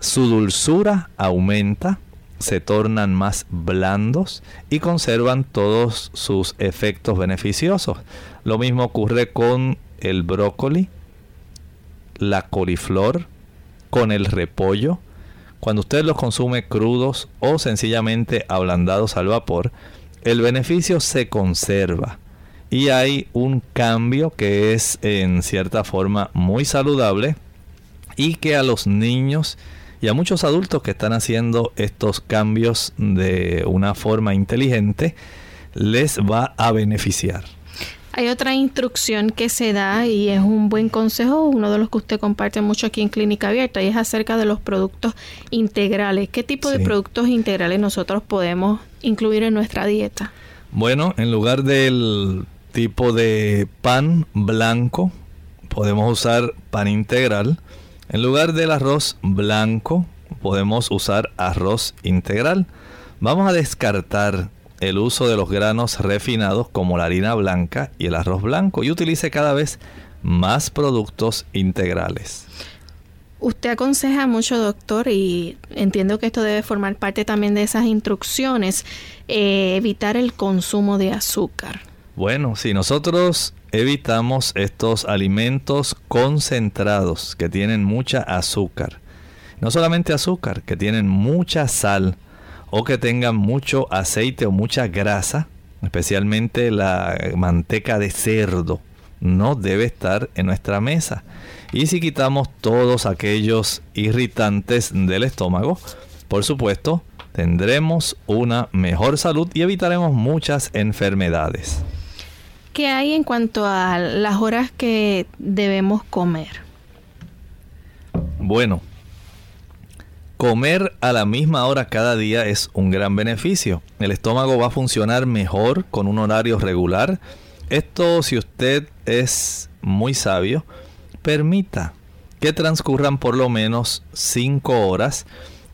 su dulzura aumenta, se tornan más blandos y conservan todos sus efectos beneficiosos. Lo mismo ocurre con el brócoli, la coliflor, con el repollo. Cuando usted los consume crudos o sencillamente ablandados al vapor, el beneficio se conserva y hay un cambio que es en cierta forma muy saludable y que a los niños y a muchos adultos que están haciendo estos cambios de una forma inteligente les va a beneficiar. Hay otra instrucción que se da y es un buen consejo, uno de los que usted comparte mucho aquí en Clínica Abierta, y es acerca de los productos integrales. ¿Qué tipo de productos integrales nosotros podemos incluir en nuestra dieta? Bueno, en lugar del tipo de pan blanco, podemos usar pan integral. En lugar del arroz blanco, podemos usar arroz integral. Vamos a descartar el uso de los granos refinados como la harina blanca y el arroz blanco y utilice cada vez más productos integrales. Usted aconseja mucho, doctor, y entiendo que esto debe formar parte también de esas instrucciones, eh, evitar el consumo de azúcar. Bueno, si nosotros evitamos estos alimentos concentrados que tienen mucha azúcar, no solamente azúcar, que tienen mucha sal, o que tengan mucho aceite o mucha grasa, especialmente la manteca de cerdo, no debe estar en nuestra mesa. Y si quitamos todos aquellos irritantes del estómago, por supuesto, tendremos una mejor salud y evitaremos muchas enfermedades. ¿Qué hay en cuanto a las horas que debemos comer? Bueno, Comer a la misma hora cada día es un gran beneficio. El estómago va a funcionar mejor con un horario regular. Esto si usted es muy sabio, permita que transcurran por lo menos 5 horas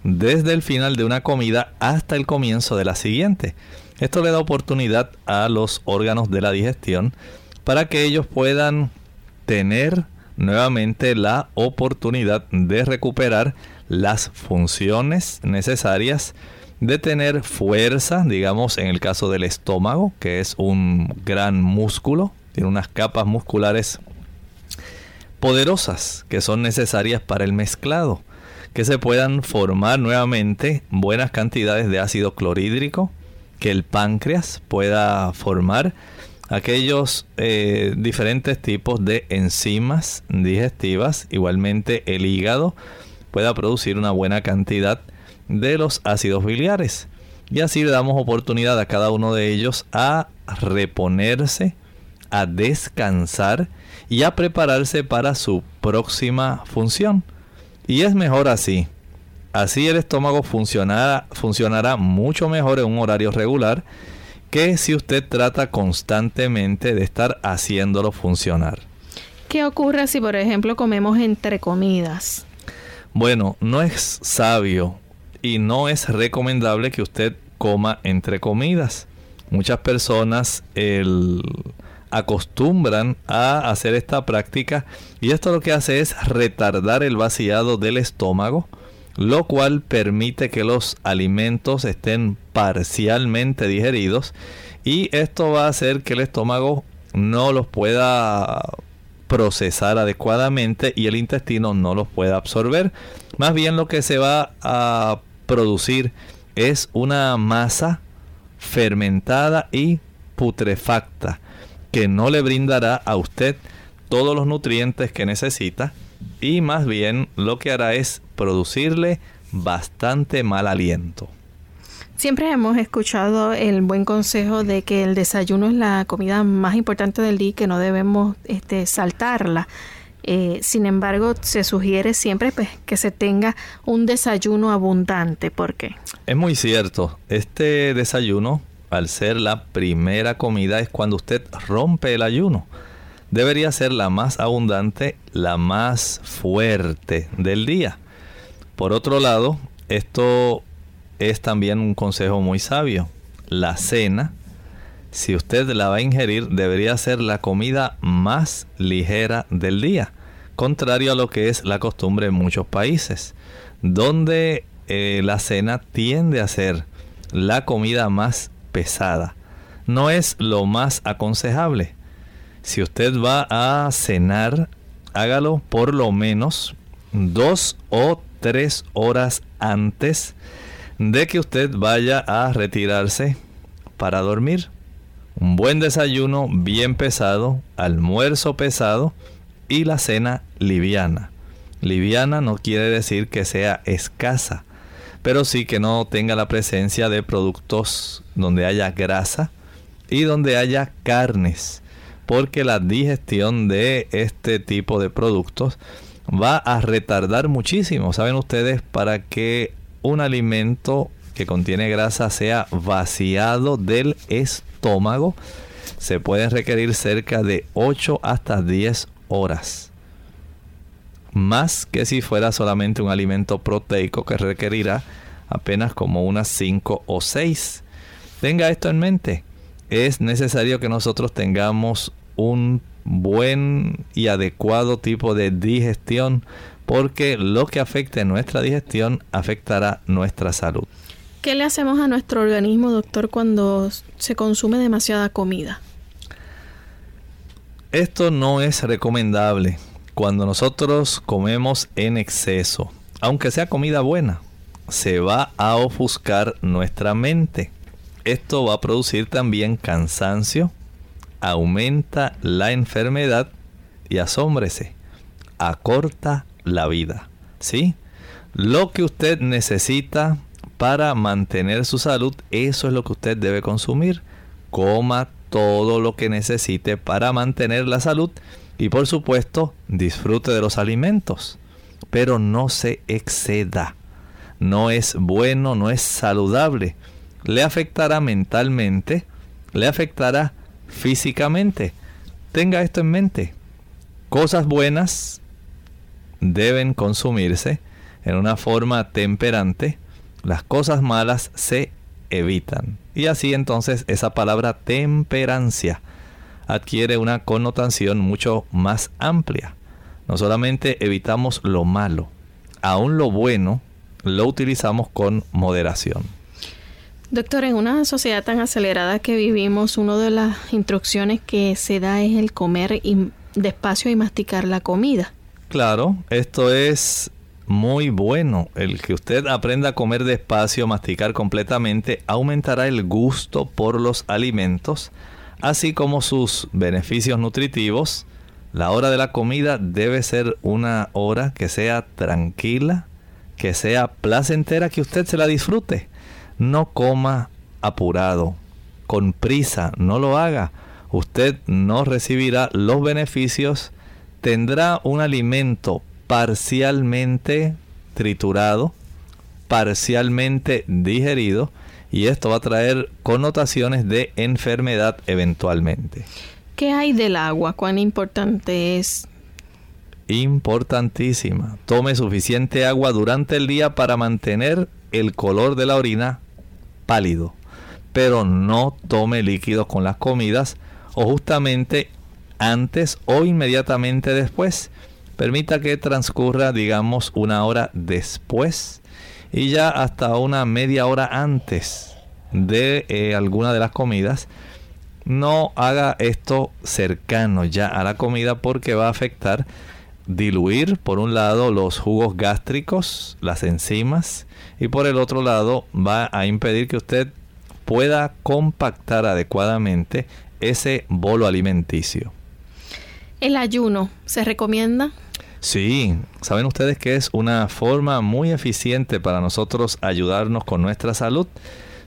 desde el final de una comida hasta el comienzo de la siguiente. Esto le da oportunidad a los órganos de la digestión para que ellos puedan tener nuevamente la oportunidad de recuperar las funciones necesarias de tener fuerza, digamos en el caso del estómago, que es un gran músculo, tiene unas capas musculares poderosas que son necesarias para el mezclado, que se puedan formar nuevamente buenas cantidades de ácido clorhídrico, que el páncreas pueda formar aquellos eh, diferentes tipos de enzimas digestivas, igualmente el hígado, pueda producir una buena cantidad de los ácidos biliares. Y así le damos oportunidad a cada uno de ellos a reponerse, a descansar y a prepararse para su próxima función. Y es mejor así. Así el estómago funcionará, funcionará mucho mejor en un horario regular que si usted trata constantemente de estar haciéndolo funcionar. ¿Qué ocurre si, por ejemplo, comemos entre comidas? Bueno, no es sabio y no es recomendable que usted coma entre comidas. Muchas personas acostumbran a hacer esta práctica y esto lo que hace es retardar el vaciado del estómago, lo cual permite que los alimentos estén parcialmente digeridos y esto va a hacer que el estómago no los pueda procesar adecuadamente y el intestino no los puede absorber. Más bien lo que se va a producir es una masa fermentada y putrefacta que no le brindará a usted todos los nutrientes que necesita y más bien lo que hará es producirle bastante mal aliento. Siempre hemos escuchado el buen consejo de que el desayuno es la comida más importante del día y que no debemos este, saltarla. Eh, sin embargo, se sugiere siempre pues, que se tenga un desayuno abundante. ¿Por qué? Es muy cierto. Este desayuno, al ser la primera comida, es cuando usted rompe el ayuno. Debería ser la más abundante, la más fuerte del día. Por otro lado, esto es también un consejo muy sabio. La cena, si usted la va a ingerir, debería ser la comida más ligera del día, contrario a lo que es la costumbre en muchos países, donde eh, la cena tiende a ser la comida más pesada. No es lo más aconsejable. Si usted va a cenar, hágalo por lo menos dos o tres horas antes de que usted vaya a retirarse para dormir. Un buen desayuno bien pesado, almuerzo pesado y la cena liviana. Liviana no quiere decir que sea escasa, pero sí que no tenga la presencia de productos donde haya grasa y donde haya carnes, porque la digestión de este tipo de productos va a retardar muchísimo. Saben ustedes, para que un alimento que contiene grasa sea vaciado del estómago, se pueden requerir cerca de 8 hasta 10 horas. Más que si fuera solamente un alimento proteico que requerirá apenas como unas 5 o 6. Tenga esto en mente. Es necesario que nosotros tengamos un buen y adecuado tipo de digestión porque lo que afecte nuestra digestión afectará nuestra salud. ¿Qué le hacemos a nuestro organismo, doctor, cuando se consume demasiada comida? Esto no es recomendable cuando nosotros comemos en exceso, aunque sea comida buena, se va a ofuscar nuestra mente. Esto va a producir también cansancio, aumenta la enfermedad y asómbrese, acorta la vida. ¿Sí? Lo que usted necesita para mantener su salud, eso es lo que usted debe consumir. Coma todo lo que necesite para mantener la salud y por supuesto disfrute de los alimentos, pero no se exceda. No es bueno, no es saludable. Le afectará mentalmente, le afectará físicamente. Tenga esto en mente. Cosas buenas deben consumirse en una forma temperante. Las cosas malas se evitan. Y así entonces esa palabra temperancia adquiere una connotación mucho más amplia. No solamente evitamos lo malo, aún lo bueno lo utilizamos con moderación. Doctor, en una sociedad tan acelerada que vivimos, una de las instrucciones que se da es el comer despacio y masticar la comida. Claro, esto es muy bueno. El que usted aprenda a comer despacio, masticar completamente, aumentará el gusto por los alimentos, así como sus beneficios nutritivos. La hora de la comida debe ser una hora que sea tranquila, que sea placentera, que usted se la disfrute. No coma apurado, con prisa, no lo haga. Usted no recibirá los beneficios, tendrá un alimento parcialmente triturado, parcialmente digerido, y esto va a traer connotaciones de enfermedad eventualmente. ¿Qué hay del agua? ¿Cuán importante es? Importantísima. Tome suficiente agua durante el día para mantener el color de la orina pálido. Pero no tome líquidos con las comidas o justamente antes o inmediatamente después. Permita que transcurra, digamos, una hora después y ya hasta una media hora antes de eh, alguna de las comidas. No haga esto cercano ya a la comida porque va a afectar diluir por un lado los jugos gástricos, las enzimas y por el otro lado va a impedir que usted pueda compactar adecuadamente ese bolo alimenticio. ¿El ayuno se recomienda? Sí, saben ustedes que es una forma muy eficiente para nosotros ayudarnos con nuestra salud.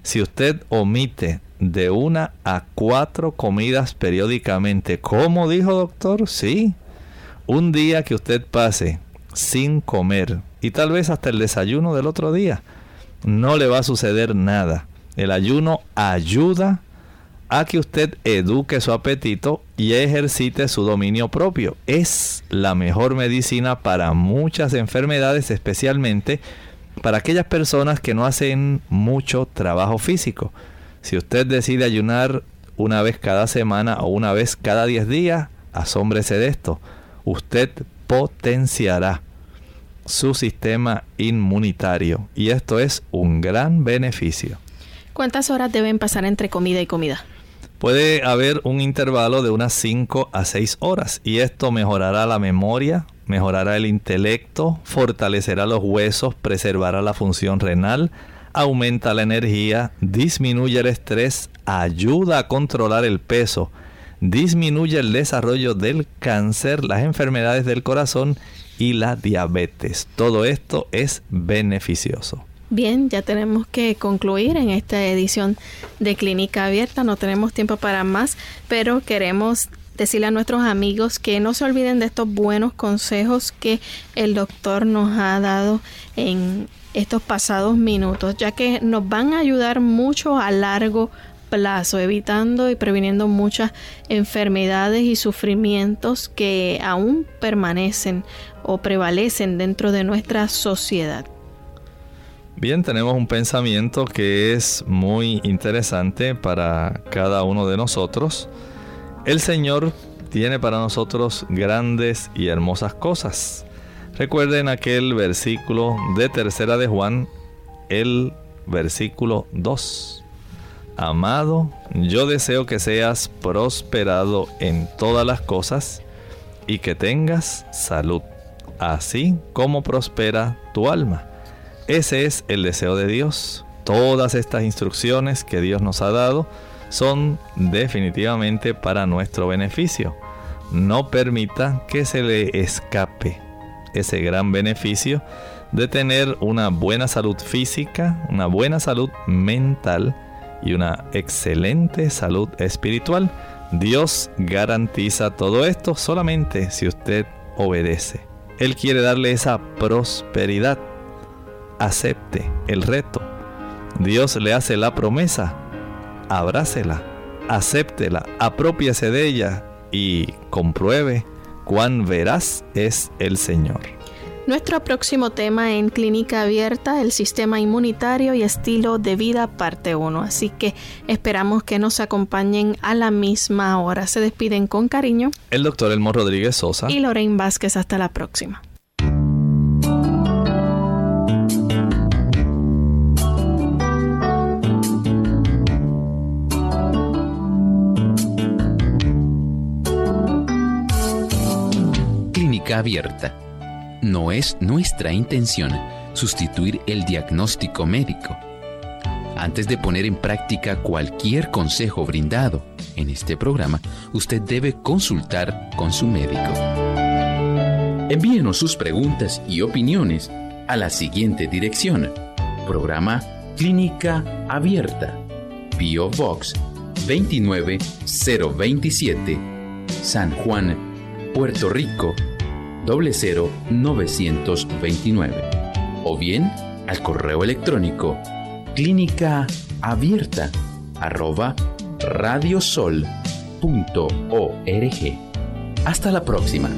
Si usted omite de una a cuatro comidas periódicamente, ¿cómo dijo doctor? Sí, un día que usted pase sin comer y tal vez hasta el desayuno del otro día, no le va a suceder nada. El ayuno ayuda a que usted eduque su apetito y ejercite su dominio propio. Es la mejor medicina para muchas enfermedades, especialmente para aquellas personas que no hacen mucho trabajo físico. Si usted decide ayunar una vez cada semana o una vez cada 10 días, asómbrese de esto. Usted potenciará su sistema inmunitario y esto es un gran beneficio. ¿Cuántas horas deben pasar entre comida y comida? Puede haber un intervalo de unas 5 a 6 horas y esto mejorará la memoria, mejorará el intelecto, fortalecerá los huesos, preservará la función renal, aumenta la energía, disminuye el estrés, ayuda a controlar el peso, disminuye el desarrollo del cáncer, las enfermedades del corazón y la diabetes. Todo esto es beneficioso. Bien, ya tenemos que concluir en esta edición de Clínica Abierta. No tenemos tiempo para más, pero queremos decirle a nuestros amigos que no se olviden de estos buenos consejos que el doctor nos ha dado en estos pasados minutos, ya que nos van a ayudar mucho a largo plazo, evitando y previniendo muchas enfermedades y sufrimientos que aún permanecen o prevalecen dentro de nuestra sociedad. Bien, tenemos un pensamiento que es muy interesante para cada uno de nosotros. El Señor tiene para nosotros grandes y hermosas cosas. Recuerden aquel versículo de Tercera de Juan, el versículo 2. Amado, yo deseo que seas prosperado en todas las cosas y que tengas salud, así como prospera tu alma. Ese es el deseo de Dios. Todas estas instrucciones que Dios nos ha dado son definitivamente para nuestro beneficio. No permita que se le escape ese gran beneficio de tener una buena salud física, una buena salud mental y una excelente salud espiritual. Dios garantiza todo esto solamente si usted obedece. Él quiere darle esa prosperidad acepte el reto. Dios le hace la promesa, abrácela, acéptela, apropiese de ella y compruebe cuán veraz es el Señor. Nuestro próximo tema en Clínica Abierta, el sistema inmunitario y estilo de vida, parte 1. Así que esperamos que nos acompañen a la misma hora. Se despiden con cariño. El doctor Elmo Rodríguez Sosa. Y Lorraine Vázquez. Hasta la próxima. abierta. No es nuestra intención sustituir el diagnóstico médico. Antes de poner en práctica cualquier consejo brindado en este programa, usted debe consultar con su médico. Envíenos sus preguntas y opiniones a la siguiente dirección. Programa Clínica Abierta. Bio Box 29027. San Juan, Puerto Rico 00929 o bien al correo electrónico clínica abierta arroba radiosol.org. Hasta la próxima.